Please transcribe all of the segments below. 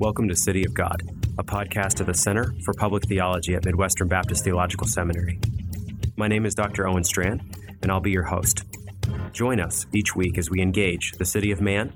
Welcome to City of God, a podcast of the Center for Public Theology at Midwestern Baptist Theological Seminary. My name is Dr. Owen Strachan, and I'll be your host. Join us each week as we engage the city of man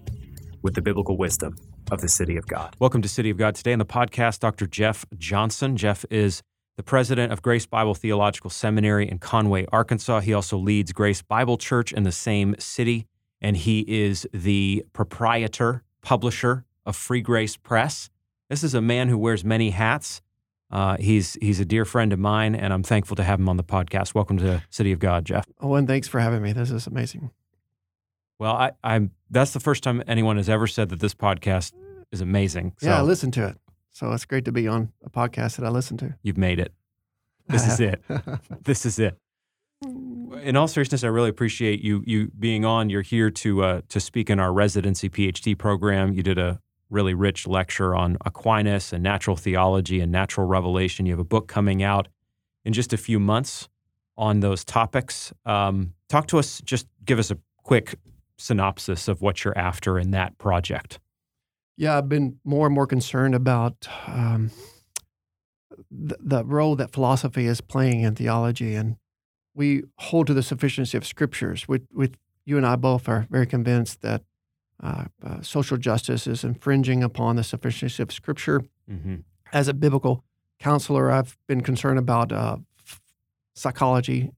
with the biblical wisdom of the city of God. Welcome to City of God. Today on the podcast, Dr. Jeff Johnson. Jeff is the president of Grace Bible Theological Seminary in Conway, Arkansas. He also leads Grace Bible Church in the same city, and he is the proprietor, publisher of Free Grace Press. This is a man who wears many hats. Uh, he's he's a dear friend of mine, and I'm thankful to have him on the podcast. Welcome to City of God, Jeff. Oh, and thanks for having me. This is amazing. Well, I, I'm that's the first time anyone has ever said that this podcast is amazing. So yeah, I listen to it. So it's great to be on a podcast that I listen to. You've made it. This is it. this is it. In all seriousness, I really appreciate you you being on. You're here to uh, to speak in our residency PhD program. You did a really rich lecture on Aquinas and natural theology and natural revelation. You have a book coming out in just a few months on those topics. Um, talk to us. Just give us a quick synopsis of what you're after in that project. Yeah, I've been more and more concerned about um, the, the role that philosophy is playing in theology, and we hold to the sufficiency of scriptures. With, with you and I both are very convinced that uh, uh, social justice is infringing upon the sufficiency of Scripture. Mm-hmm. As a biblical counselor, I've been concerned about uh, psychology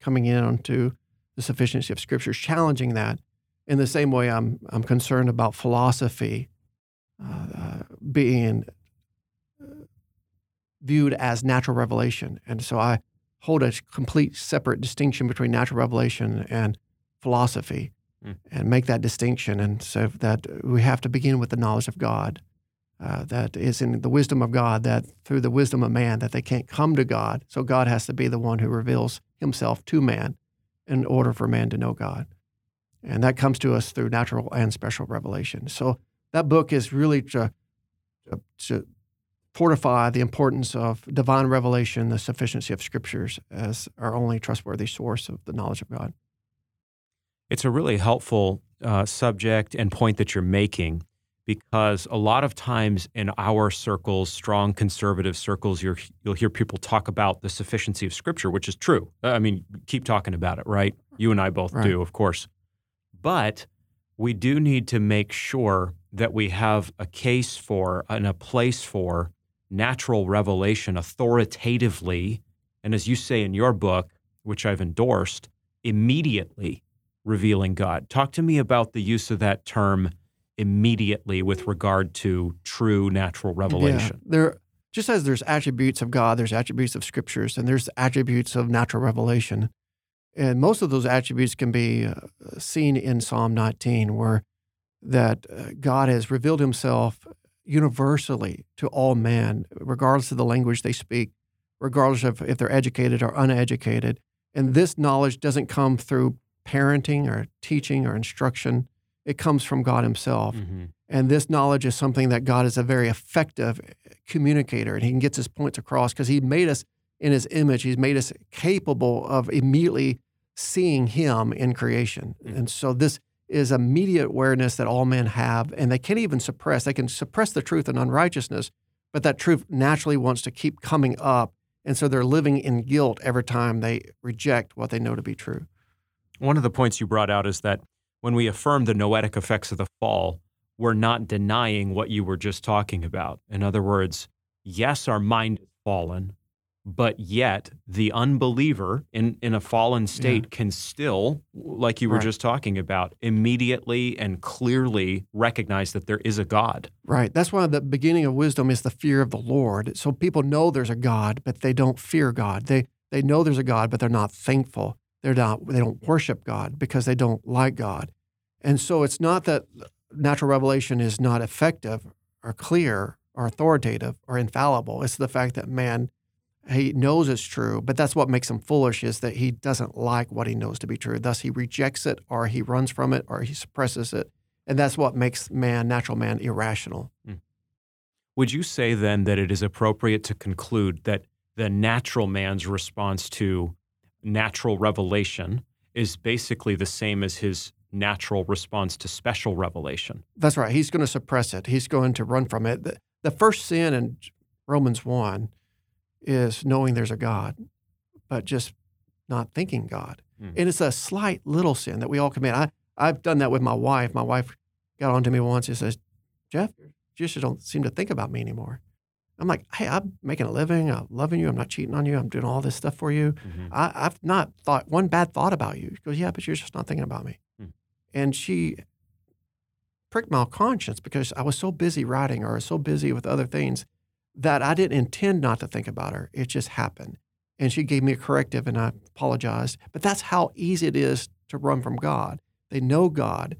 coming in onto the sufficiency of Scripture, challenging that. In the same way, I'm I'm concerned about philosophy uh, uh, being viewed as natural revelation, and so I hold a complete separate distinction between natural revelation and philosophy mm. and make that distinction. And so that we have to begin with the knowledge of God. Uh, that is in the wisdom of God, that through the wisdom of man, that they can't come to God. So God has to be the one who reveals himself to man in order for man to know God. And that comes to us through natural and special revelation. So that book is really to, to, to fortify the importance of divine revelation, the sufficiency of scriptures as our only trustworthy source of the knowledge of God. It's a really helpful uh, subject and point that you're making because a lot of times in our circles, strong conservative circles, you will hear people talk about the sufficiency of Scripture, which is true. I mean, keep talking about it, right? You and I both right. do, of course. But we do need to make sure that we have a case for and a place for natural revelation authoritatively, and as you say in your book, which I've endorsed, immediately revealing God. Talk to me about the use of that term immediately with regard to true natural revelation. Yeah, there just as there's attributes of God, there's attributes of scriptures, and there's attributes of natural revelation. And most of those attributes can be uh, seen in Psalm 19, where that uh, God has revealed himself universally to all men, regardless of the language they speak, regardless of if they're educated or uneducated. And this knowledge doesn't come through parenting or teaching or instruction. It comes from God Himself. Mm-hmm. And this knowledge is something that God is a very effective communicator and He can get His points across because He made us in His image. He's made us capable of immediately seeing Him in creation. Mm-hmm. And so this is immediate awareness that all men have, and they can't even suppress. They can suppress the truth and unrighteousness, but that truth naturally wants to keep coming up. And so they're living in guilt every time they reject what they know to be true. One of the points you brought out is that when we affirm the noetic effects of the fall, we're not denying what you were just talking about. In other words, yes, our mind is fallen, but yet the unbeliever in, in a fallen state yeah. can still, like you were right. just talking about, immediately and clearly recognize that there is a God. Right. That's why the beginning of wisdom is the fear of the Lord. So people know there's a God, but they don't fear God. They they know there's a God, but they're not thankful. They're not, they don't worship God because they don't like God. And so it's not that natural revelation is not effective or clear or authoritative or infallible. It's the fact that man, he knows it's true, but that's what makes him foolish is that he doesn't like what he knows to be true. Thus, he rejects it or he runs from it or he suppresses it. And that's what makes man, natural man, irrational. Mm. Would you say then that it is appropriate to conclude that the natural man's response to natural revelation is basically the same as his natural response to special revelation. That's right. He's going to suppress it. He's going to run from it. the first sin in Romans 1 is knowing there's a God, but just not thinking God. Mm. And it's a slight little sin that we all commit. I, I've done that with my wife. My wife got on to me once and says, Jeff, you just don't seem to think about me anymore. I'm like, hey, I'm making a living. I'm loving you. I'm not cheating on you. I'm doing all this stuff for you. Mhm. I, I've not thought one bad thought about you. She goes, yeah, but you're just not thinking about me. Hmm. And she pricked my conscience because I was so busy writing or so busy with other things that I didn't intend not to think about her. It just happened. And she gave me a corrective and I apologized. But that's how easy it is to run from God. They know God,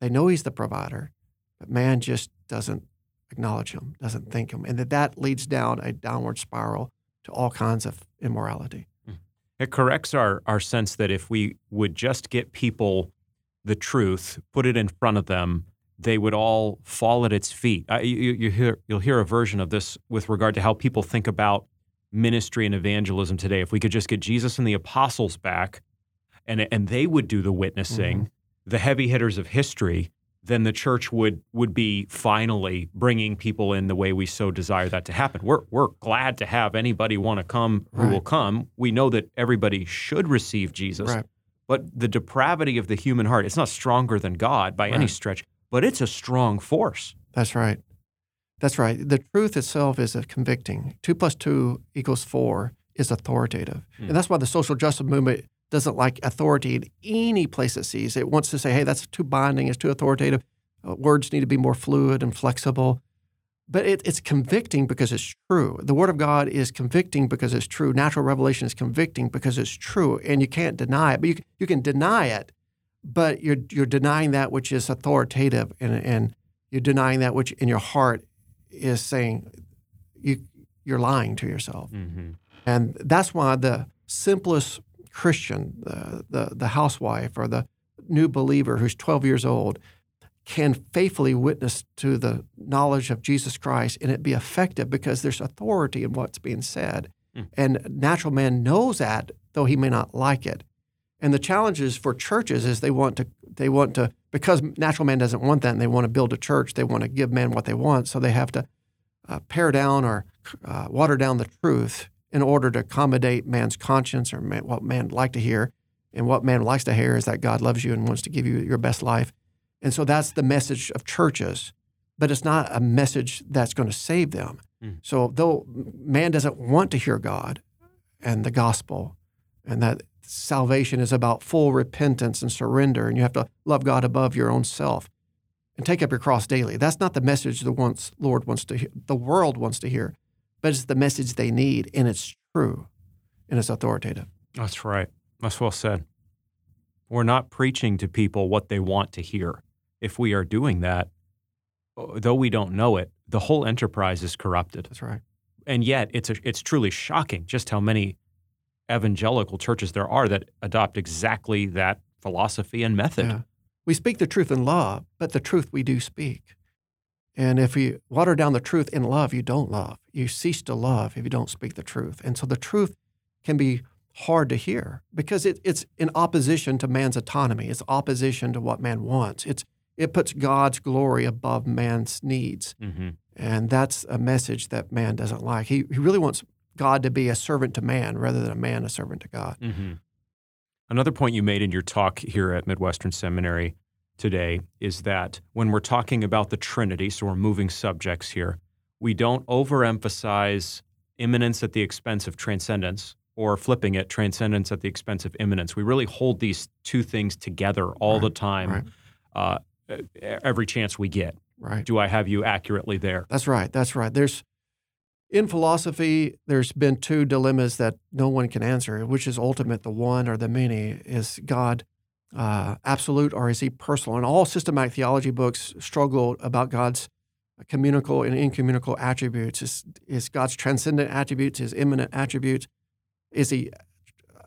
they know He's the provider, but man just doesn't acknowledge Him, doesn't think Him. And that, that leads down a downward spiral to all kinds of immorality. Hmm. It corrects our, our sense that if we would just get people the truth, put it in front of them, they would all fall at its feet. I, you, you hear, you'll hear a version of this with regard to how people think about ministry and evangelism today. If we could just get Jesus and the apostles back and, and they would do the witnessing, mm-hmm. the heavy hitters of history, then the church would would be finally bringing people in the way we so desire that to happen. We're we're glad to have anybody want to come who Right. will come. We know that everybody should receive Jesus, Right. but the depravity of the human heart, it's not stronger than God by any stretch, but it's a strong force. That's right. That's right. The truth itself is a convicting. Two plus two equals four is authoritative. Hmm. And that's why the social justice movement doesn't like authority in any place it sees. It wants to say, hey, that's too binding, it's too authoritative. Uh, words need to be more fluid and flexible. But it, it's convicting because it's true. The Word of God is convicting because it's true. Natural revelation is convicting because it's true, and you can't deny it. But you, you can deny it, but you're, you're denying that which is authoritative, and, and you're denying that which in your heart is saying you, you're lying to yourself. Mm-hmm. And that's why the simplest Christian, the, the, the housewife or the new believer who's 12 years old, can faithfully witness to the knowledge of Jesus Christ and it be effective because there's authority in what's being said. Mm. And natural man knows that, though he may not like it. And the challenges for churches is they want to they want to because natural man doesn't want that and they want to build a church, they want to give men what they want, so they have to uh, pare down or uh, water down the truth in order to accommodate man's conscience or man, what man would like to hear. And what man likes to hear is that God loves you and wants to give you your best life. And so that's the message of churches, but it's not a message that's going to save them. Mm. So though man doesn't want to hear God and the gospel, and that salvation is about full repentance and surrender, and you have to love God above your own self and take up your cross daily. That's not the message the wants, Lord wants to hear, the world wants to hear, but it's the message they need, and it's true, and it's authoritative. That's right. That's well said. We're not preaching to people what they want to hear. If we are doing that, uh, though we don't know it, the whole enterprise is corrupted. That's right. And yet, it's a, it's truly shocking just how many evangelical churches there are that adopt exactly that philosophy and method. Yeah. We speak the truth in love, but the truth we do speak. And if you water down the truth in love, you don't love. You cease to love if you don't speak the truth. And so the truth can be hard to hear because it, it's in opposition to man's autonomy. It's opposition to what man wants. It's it puts God's glory above man's needs. hmm And that's a message that man doesn't like. He, he really wants God to be a servant to man rather than a man a servant to God. hmm Another point you made in your talk here at Midwestern Seminary today is that when we're talking about the Trinity, so we're moving subjects here, we don't overemphasize immanence at the expense of transcendence or flipping it, transcendence at the expense of immanence. We really hold these two things together all the time, right. uh, every chance we get. Right. Do I have you accurately there? That's right. That's right. There's in philosophy, there's been two dilemmas that no one can answer, which is ultimate, the one or the many. Is God uh, absolute or is he personal? And all systematic theology books struggle about God's communicable and incommunicable attributes. Is, is God's transcendent attributes, his immanent attributes? Is he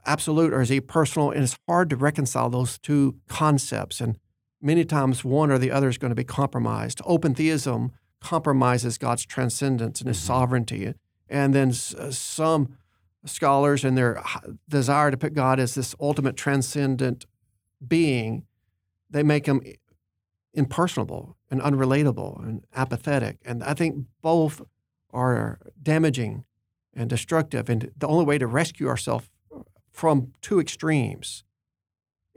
absolute or is he personal? And it's hard to reconcile those two concepts. And many times one or the other is going to be compromised. Open theism compromises God's transcendence and his Mhm. sovereignty. And then uh, some scholars and their desire to put God as this ultimate transcendent being, they make them impersonable and unrelatable and apathetic. And I think both are damaging and destructive. And the only way to rescue ourselves from two extremes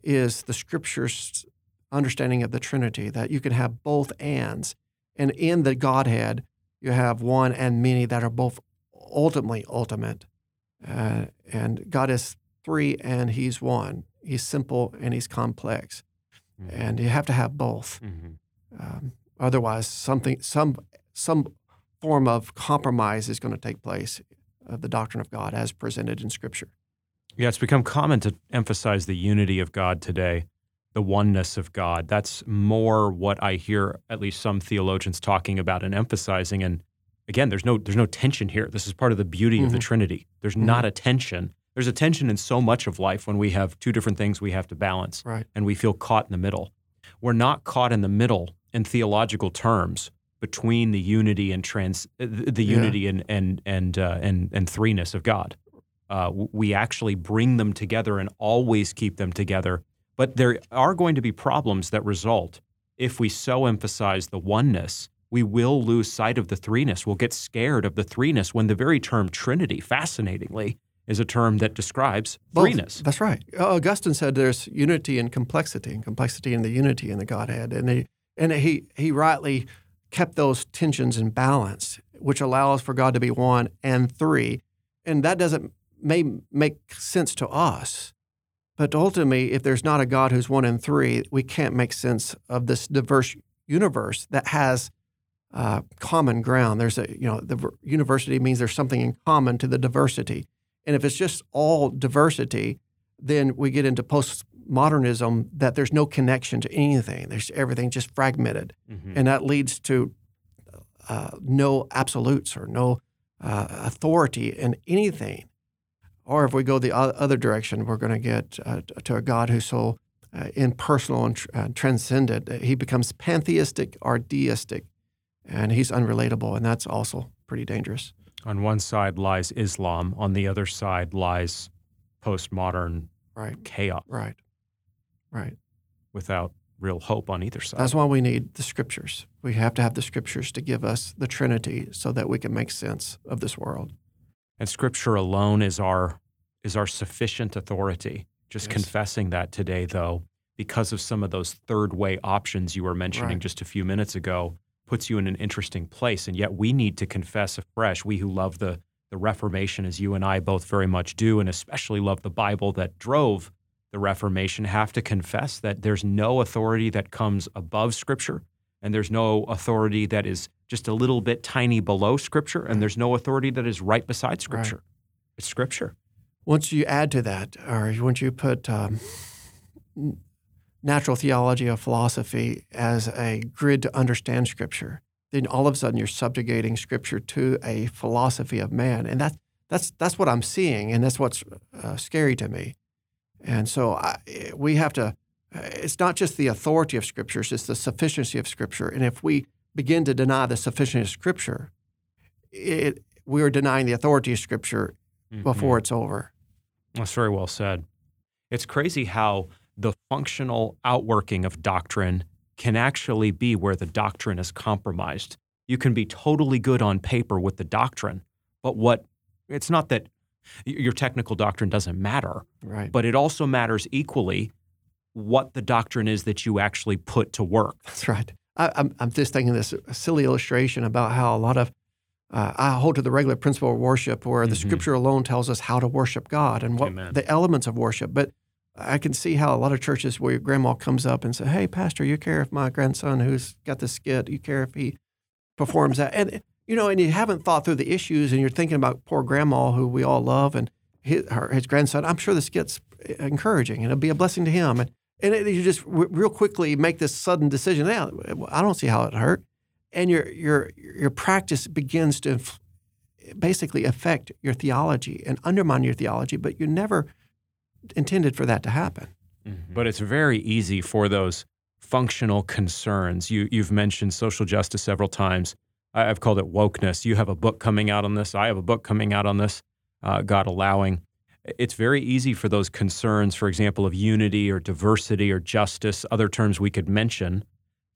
is the scripture's understanding of the Trinity, that you can have both ands. And in the Godhead, you have one and many that are both ultimately ultimate. Uh, and God is three and He's one. He's simple and He's complex. Mm-hmm. And you have to have both. Mm-hmm. Um, otherwise, something, some, some form of compromise is going to take place of the doctrine of God as presented in Scripture. Yeah, it's become common to emphasize the unity of God today, the oneness of God. That's more what I hear at least some theologians talking about and emphasizing. And again, there's no there's no tension here. This is part of the beauty mm-hmm. of the mm-hmm. Trinity. There's mm-hmm. not a tension. There's a tension in so much of life when we have two different things we have to balance, right. and we feel caught in the middle. We're not caught in the middle in theological terms between the unity and trans the unity yeah. and and and uh, and and threeness of God uh, we actually bring them together and always keep them together. But there are going to be problems that result if we so emphasize the oneness. We will lose sight of the threeness. We'll get scared of the threeness when the very term Trinity, fascinatingly, is a term that describes threeness. That's right. Augustine said there's unity and complexity, and complexity and the unity in the Godhead, and he and he he rightly kept those tensions in balance, which allows for God to be one and three, and that doesn't may make sense to us. But ultimately, if there's not a God who's one and three, we can't make sense of this diverse universe that has uh, common ground. There's a, you know, the university means there's something in common to the diversity. And if it's just all diversity, then we get into postmodernism that there's no connection to anything. There's everything just fragmented. Mm-hmm. And that leads to uh, no absolutes or no uh, authority in anything. Or if we go the other direction, we're going to get uh, to a God who's so uh, impersonal and uh, transcendent. He becomes pantheistic or deistic, and he's unrelatable, and that's also pretty dangerous. On one side lies Islam, on the other side lies postmodern right. chaos. Right, right. Without real hope on either side. That's why we need the scriptures. We have to have the scriptures to give us the Trinity so that we can make sense of this world. And Scripture alone is our is our sufficient authority. Just yes. confessing that today, though, because of some of those third way options you were mentioning right. just a few minutes ago, puts you in an interesting place. And yet we need to confess afresh, we who love the, the Reformation, as you and I both very much do, and especially love the Bible that drove the Reformation, have to confess that there's no authority that comes above Scripture, and there's no authority that is just a little bit tiny below Scripture, and there's no authority that is right beside Scripture. Right. It's Scripture. Once you add to that, or once you put um, natural theology or philosophy as a grid to understand Scripture, then all of a sudden you're subjugating Scripture to a philosophy of man, and that's that's that's what I'm seeing, and that's what's uh, scary to me. And so I, we have to. It's not just the authority of Scriptures; it's the sufficiency of Scripture. And if we begin to deny the sufficiency of Scripture, it, we are denying the authority of Scripture mm-hmm. before it's over. That's very well said. It's crazy how the functional outworking of doctrine can actually be where the doctrine is compromised. You can be totally good on paper with the doctrine, but what it's not that your technical doctrine doesn't matter, right. but it also matters equally what the doctrine is that you actually put to work. That's right. I, am I'm, I'm just thinking this silly illustration about how a lot of uh, I hold to the regulative principle of worship, where the mm-hmm. Scripture alone tells us how to worship God and what Amen. the elements of worship. But I can see how a lot of churches where your grandma comes up and says, "Hey, pastor, you care if my grandson who's got the skit, you care if he performs that?" And you know, and you haven't thought through the issues, and you're thinking about poor grandma who we all love and his, her, his grandson. I'm sure the skit's eh, encouraging and it'll be a blessing to him. And and it, you just r- real quickly make this sudden decision. Yeah, I don't see how it hurt, and your your your practice begins to basically affect your theology and undermine your theology. But you never intended for that to happen. Mm-hmm. But it's very easy for those functional concerns. You you've mentioned social justice several times. I, have called it wokeness. You have a book coming out on this. I have a book coming out on this. Uh, God allowing it's very easy for those concerns, for example, of unity or diversity or justice, other terms we could mention,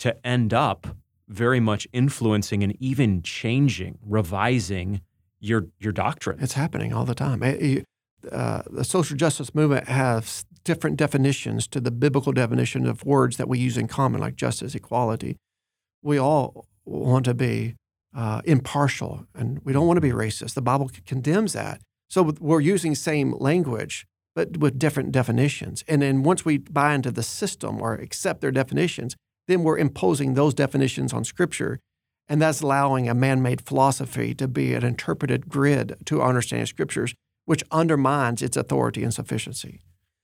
to end up very much influencing and even changing, revising your your doctrine. It's happening all the time. Uh, the social justice movement has different definitions to the biblical definition of words that we use in common, like justice, equality. We all want to be uh, impartial, and we don't want to be racist. The Bible condemns that. So we're using same language, but with different definitions. And then once we buy into the system or accept their definitions, then we're imposing those definitions on Scripture. And that's allowing a man made philosophy to be an interpreted grid to our understanding Scriptures, which undermines its authority and sufficiency.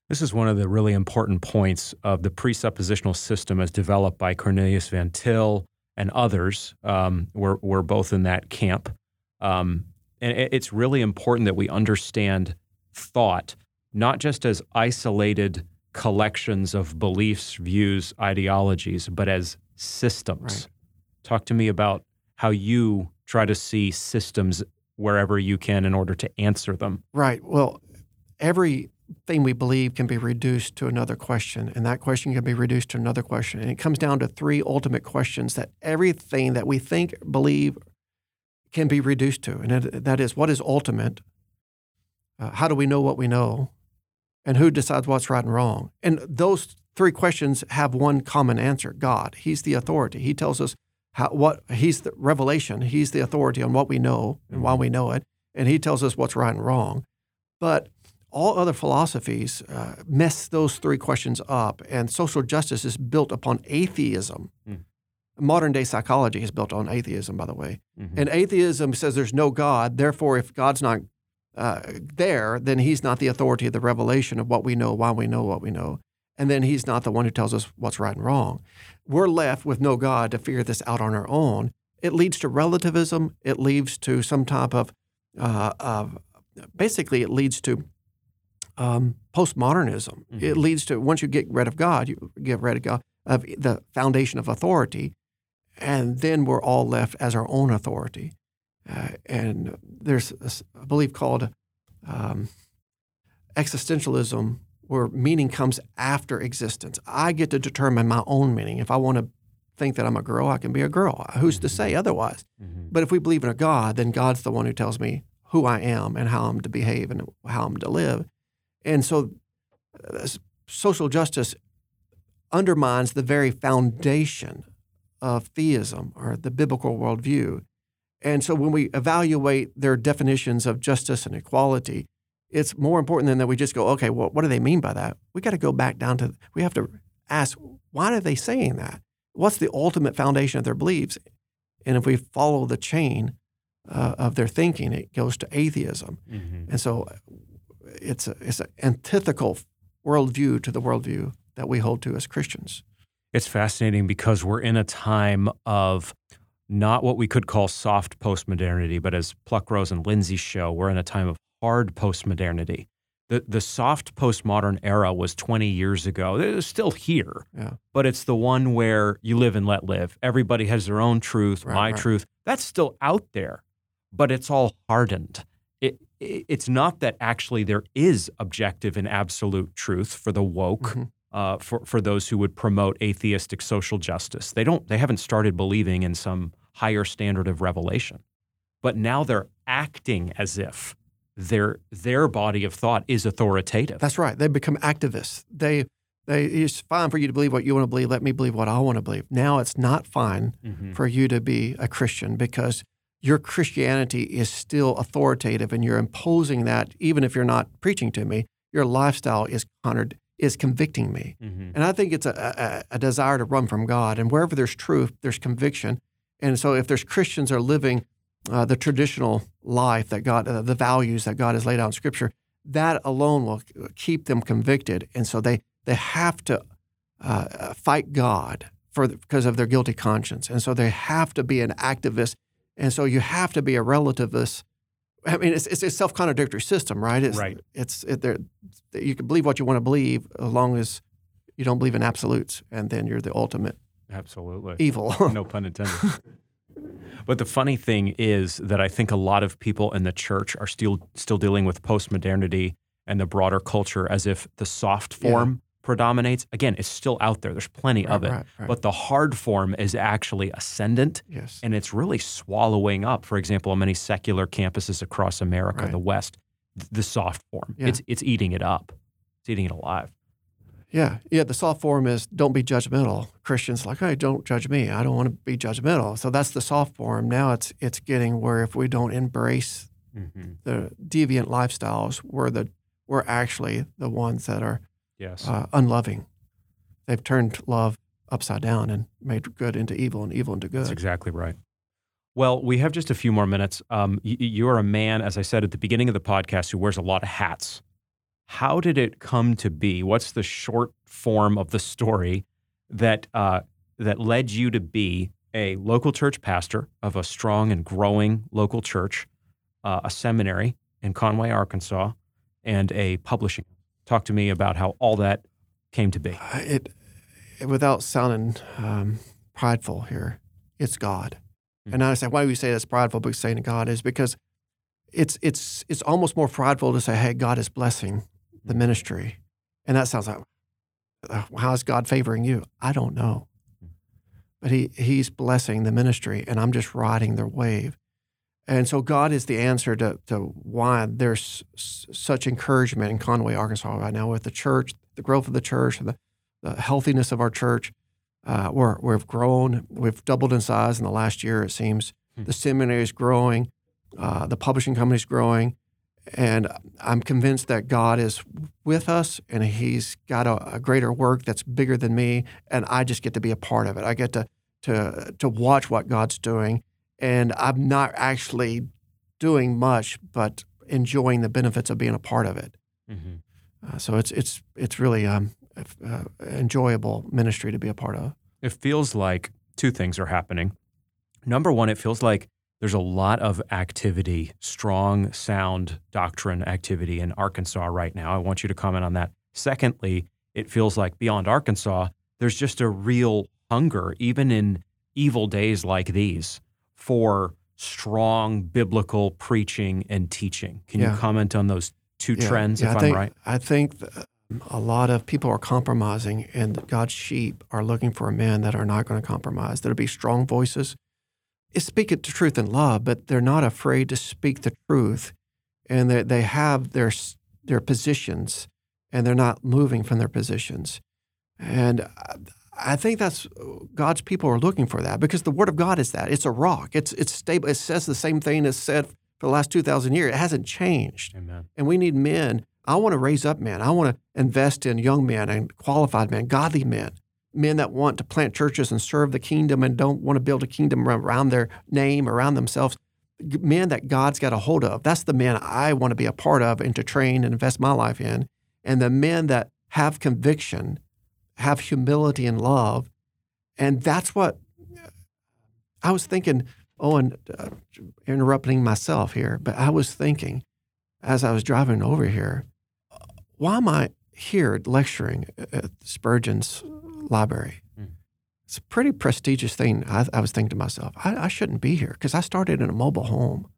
This is one of the really important points of the presuppositional system as developed by Cornelius Van Til and others. Um, we're, we're both in that camp. Um, and it's really important that we understand thought not just as isolated collections of beliefs, views, ideologies, but as systems. Right. Talk to me about how you try to see systems wherever you can in order to answer them. Right. Well, everything we believe can be reduced to another question, and that question can be reduced to another question. And it comes down to three ultimate questions that everything that we think, believe, can be reduced to. And that is what is ultimate? Uh, how do we know what we know? and who decides what's right and wrong? And those three questions have one common answer God. He's the authority. He tells us how, what He's the revelation. He's the authority on what we know and why we know it. And He tells us what's right and wrong. But all other philosophies uh, mess those three questions up. And social justice is built upon atheism. Mm. Modern day psychology is built on atheism, by the way. Mm-hmm. And atheism says there's no God. Therefore, if God's not uh, there, then he's not the authority of the revelation of what we know, why we know what we know. And then he's not the one who tells us what's right and wrong. We're left with no God to figure this out on our own. It leads to relativism. It leads to some type of, uh, of basically, it leads to um, postmodernism. Mm-hmm. It leads to once you get rid of God, you get rid of God of the foundation of authority, and then we're all left as our own authority. Uh, and there's a belief called um, existentialism, where meaning comes after existence. I get to determine my own meaning. If I want to think that I'm a girl, I can be a girl. Who's mm-hmm. to say otherwise? Mm-hmm. But if we believe in a God, then God's the one who tells me who I am and how I'm to behave and how I'm to live. And so uh, social justice undermines the very foundation of theism or the biblical worldview. And so when we evaluate their definitions of justice and equality, it's more important than that we just go, okay, well, what do they mean by that? We got to go back down to, we have to ask, why are they saying that? What's the ultimate foundation of their beliefs? And if we follow the chain uh, of their thinking, it goes to atheism. Mm-hmm. And so it's, a, it's an antithetical worldview to the worldview that we hold to as Christians. It's fascinating because we're in a time of not what we could call soft postmodernity, but as Pluckrose and Lindsay show, we're in a time of hard postmodernity. The, the soft postmodern era was 20 years ago. It's still here, yeah. but it's the one where you live and let live. Everybody has their own truth, right, my right. truth. That's still out there, but it's all hardened. It, it, it's not that actually there is objective and absolute truth for the woke. Mm-hmm. Uh, for for those who would promote atheistic social justice. They don't. They haven't started believing in some higher standard of revelation. But now they're acting as if their their body of thought is authoritative. That's right. They become activists. They they it's fine for you to believe what you want to believe. Let me believe what I want to believe. Now it's not fine mm-hmm. for you to be a Christian because your Christianity is still authoritative and you're imposing that even if you're not preaching to me. Your lifestyle is honored is convicting me. Mm-hmm. And I think it's a, a, a desire to run from God. And wherever there's truth, there's conviction. And so, if there's Christians are living uh, the traditional life that God, uh, the values that God has laid out in Scripture, that alone will keep them convicted. And so they they have to uh, fight God for the, because of their guilty conscience. And so they have to be an activist. And so you have to be a relativist. I mean, it's, it's a self contradictory system, right? It's, right. It's it, you can believe what you want to believe as long as you don't believe in absolutes, and then you're the ultimate Absolutely. Evil. no pun intended. but the funny thing is that I think a lot of people in the church are still still dealing with postmodernity and the broader culture as if the soft form predominates, again, it's still out there. There's plenty Right, of it. right, right. But the hard form is actually ascendant Yes. and it's really swallowing up, for example, on many secular campuses across America, the West, the soft form. Yeah. It's, it's eating it up, it's eating it alive. Yeah, yeah. The soft form is don't be judgmental. Christians like, hey, don't judge me. I don't want to be judgmental. So that's the soft form. Now it's it's getting where if we don't embrace the deviant lifestyles, we're the we're actually the ones that are Yes. uh, unloving. They've turned love upside down and made good into evil and evil into good. That's exactly right. Well, we have just a few more minutes. Um, you are a man, as I said at the beginning of the podcast, who wears a lot of hats. How did it come to be? What's the short form of the story that uh, that led you to be a local church pastor of a strong and growing local church, uh, a seminary in Conway, Arkansas, and a publishing? Talk to me about how all that came to be. Uh, It, it without sounding um, prideful here, it's God. Hmm. And I say, why do we say that's prideful? Because saying God is because it's it's it's almost more prideful to say, hey, God is blessing the ministry, and that sounds like, uh, how is God favoring you? I don't know, but he he's blessing the ministry, and I'm just riding the wave. And so God is the answer to, to why there's s- such encouragement in Conway, Arkansas right now with the church, the growth of the church, the, the healthiness of our church. Uh, we're, we've grown. We've doubled in size in the last year, it seems. Hmm. The seminary is growing. Uh, the publishing company is growing. And I'm convinced that God is with us and He's got a, a greater work that's bigger than me. And I just get to be a part of it. I get to, to, to watch what God's doing. And I'm not actually doing much, but enjoying the benefits of being a part of it. Uh, so it's, it's, it's really um, uh, enjoyable ministry to be a part of. It feels like two things are happening. Number one, it feels like there's a lot of activity, strong, sound doctrine activity in Arkansas right now. I want you to comment on that. Secondly, it feels like beyond Arkansas, there's just a real hunger, even in evil days like these, for strong biblical preaching and teaching. Can Yeah. you comment on those two Yeah, trends, yeah, if I I'm think, right? I think a lot of people are compromising, and God's sheep are looking for men that are not going to compromise. There'll be strong voices. Speak it to truth in love, but they're not afraid to speak the truth, and they they have their their positions, and they're not moving from their positions. And I- I think that's God's people are looking for that because the Word of God is that it's a rock. It's it's stable. It says the same thing as said for the last two thousand years. It hasn't changed Amen. and we need men. I want to raise up men. I want to invest in young men and qualified men, godly men, men that want to plant churches and serve the kingdom and don't want to build a kingdom around their name, around themselves. Men that God's got a hold of. That's the men I want to be a part of and to train and invest my life in. And the men that have conviction, have humility and love. And that's what I was thinking. Oh, and uh, interrupting myself here, but I was thinking as I was driving over here, why am I here lecturing at Spurgeon's library? Hmm. It's a pretty prestigious thing. I, I was thinking to myself, I, I shouldn't be here because I started in a mobile home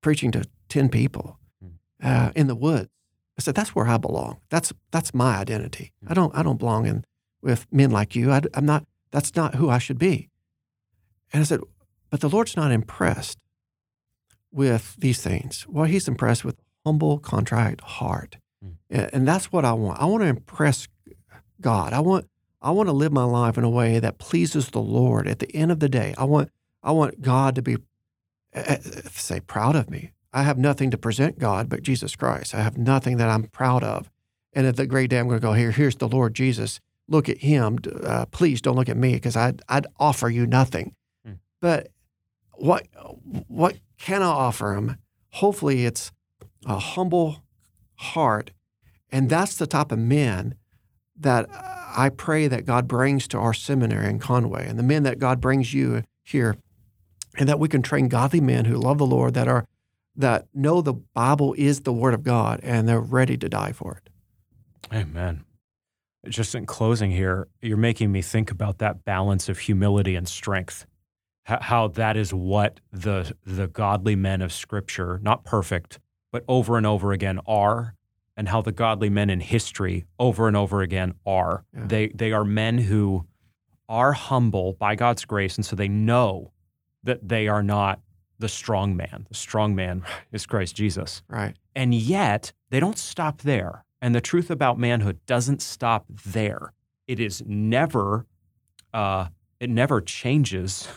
preaching to 10 people Hmm. uh, in the woods. I said, that's where I belong. That's, that's my identity. I don't, I don't belong in with men like you. I, am not, that's not who I should be. And I said, but the Lord's not impressed with these things. Well, he's impressed with a humble, contrite heart. Mm. And, and that's what I want. I want to impress God. I want I want to live my life in a way that pleases the Lord. At the end of the day, I want I want God to be uh, say proud of me. I have nothing to present God but Jesus Christ. I have nothing that I'm proud of. And at the great day, I'm going to go here. Here's the Lord Jesus. Look at Him. Uh, please don't look at me because I'd I'd offer you nothing. Hmm. But what what can I offer Him? Hopefully, it's a humble heart, and that's the type of men that I pray that God brings to our seminary in Conway, and the men that God brings you here, and that we can train godly men who love the Lord that are that know the Bible is the Word of God and they're ready to die for it. Amen. Just in closing here, you're making me think about that balance of humility and strength. How, that is what the the godly men of Scripture, not perfect, but over and over again are, and how the godly men in history over and over again are. Yeah. They they are men who are humble by God's grace, and so they know that they are not the strong man. The strong man is Christ Jesus. Right. And yet, they don't stop there. And the truth about manhood doesn't stop there. It is never, uh, it never changes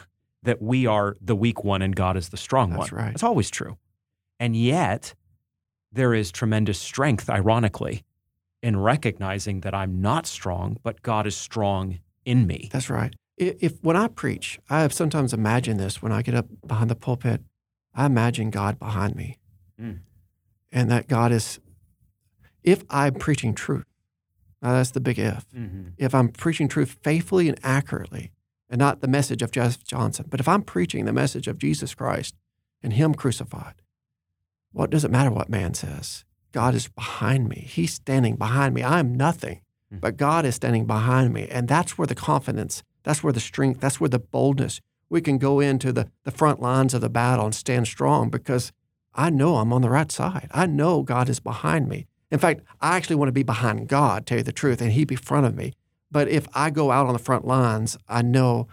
that we are the weak one and God is the strong one. That's one. right. It's always true. And yet, there is tremendous strength, ironically, in recognizing that I'm not strong, but God is strong in me. That's right. If when I preach, I have sometimes imagined this when I get up behind the pulpit. I imagine God behind me, Mm. and that God is. If I'm preaching truth, now that's the big if. Mm-hmm. If I'm preaching truth faithfully and accurately, and not the message of Jeff Johnson, but if I'm preaching the message of Jesus Christ and Him crucified, what does it matter what man says? God is behind me. He's standing behind me. I'm nothing, Mhm. but God is standing behind me. And that's where the confidence, that's where the strength, that's where the boldness, we can go into the, the front lines of the battle and stand strong because I know I'm on the right side. I know God is behind me. In fact, I actually want to be behind God, tell you the truth, and He be front of me. But if I go out on the front lines, I know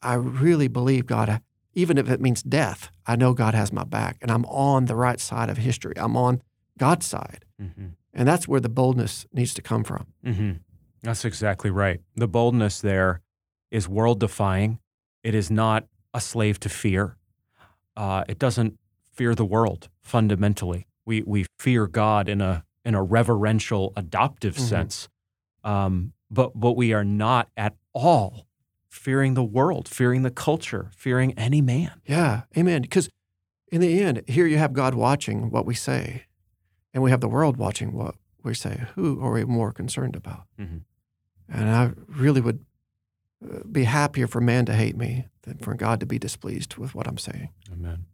I really believe God, even if it means death, I know God has my back and I'm on the right side of history. I'm on God's side. Mm-hmm. And that's where the boldness needs to come from. Mm-hmm. That's exactly right. The boldness there is world defying. It is not a slave to fear. Uh, it doesn't fear the world fundamentally. We we fear God in a in a reverential, adoptive Mhm. sense, um, but but we are not at all fearing the world, fearing the culture, fearing any man. Yeah, amen. Because in the end, here you have God watching what we say, and we have the world watching what we say. Who are we more concerned about? Mhm. And I really would uh, be happier for man to hate me than for God to be displeased with what I'm saying. Amen.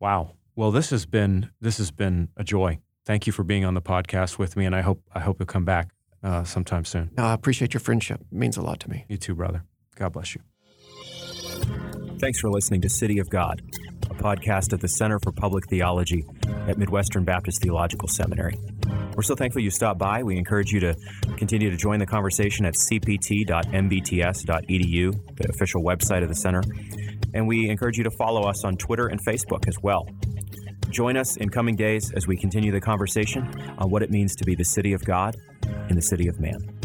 Wow. Well, this has been this has been a joy. Thank you for being on the podcast with me, and I hope I hope you'll come back uh, sometime soon. No, I appreciate your friendship. It means a lot to me. You too, brother. God bless you. Thanks for listening to City of God, a podcast at the Center for Public Theology at Midwestern Baptist Theological Seminary. We're so thankful you stopped by. We encourage you to continue to join the conversation at cpt.mbts.edu, the official website of the center. And we encourage you to follow us on Twitter and Facebook as well. Join us in coming days as we continue the conversation on what it means to be the city of God in the city of man.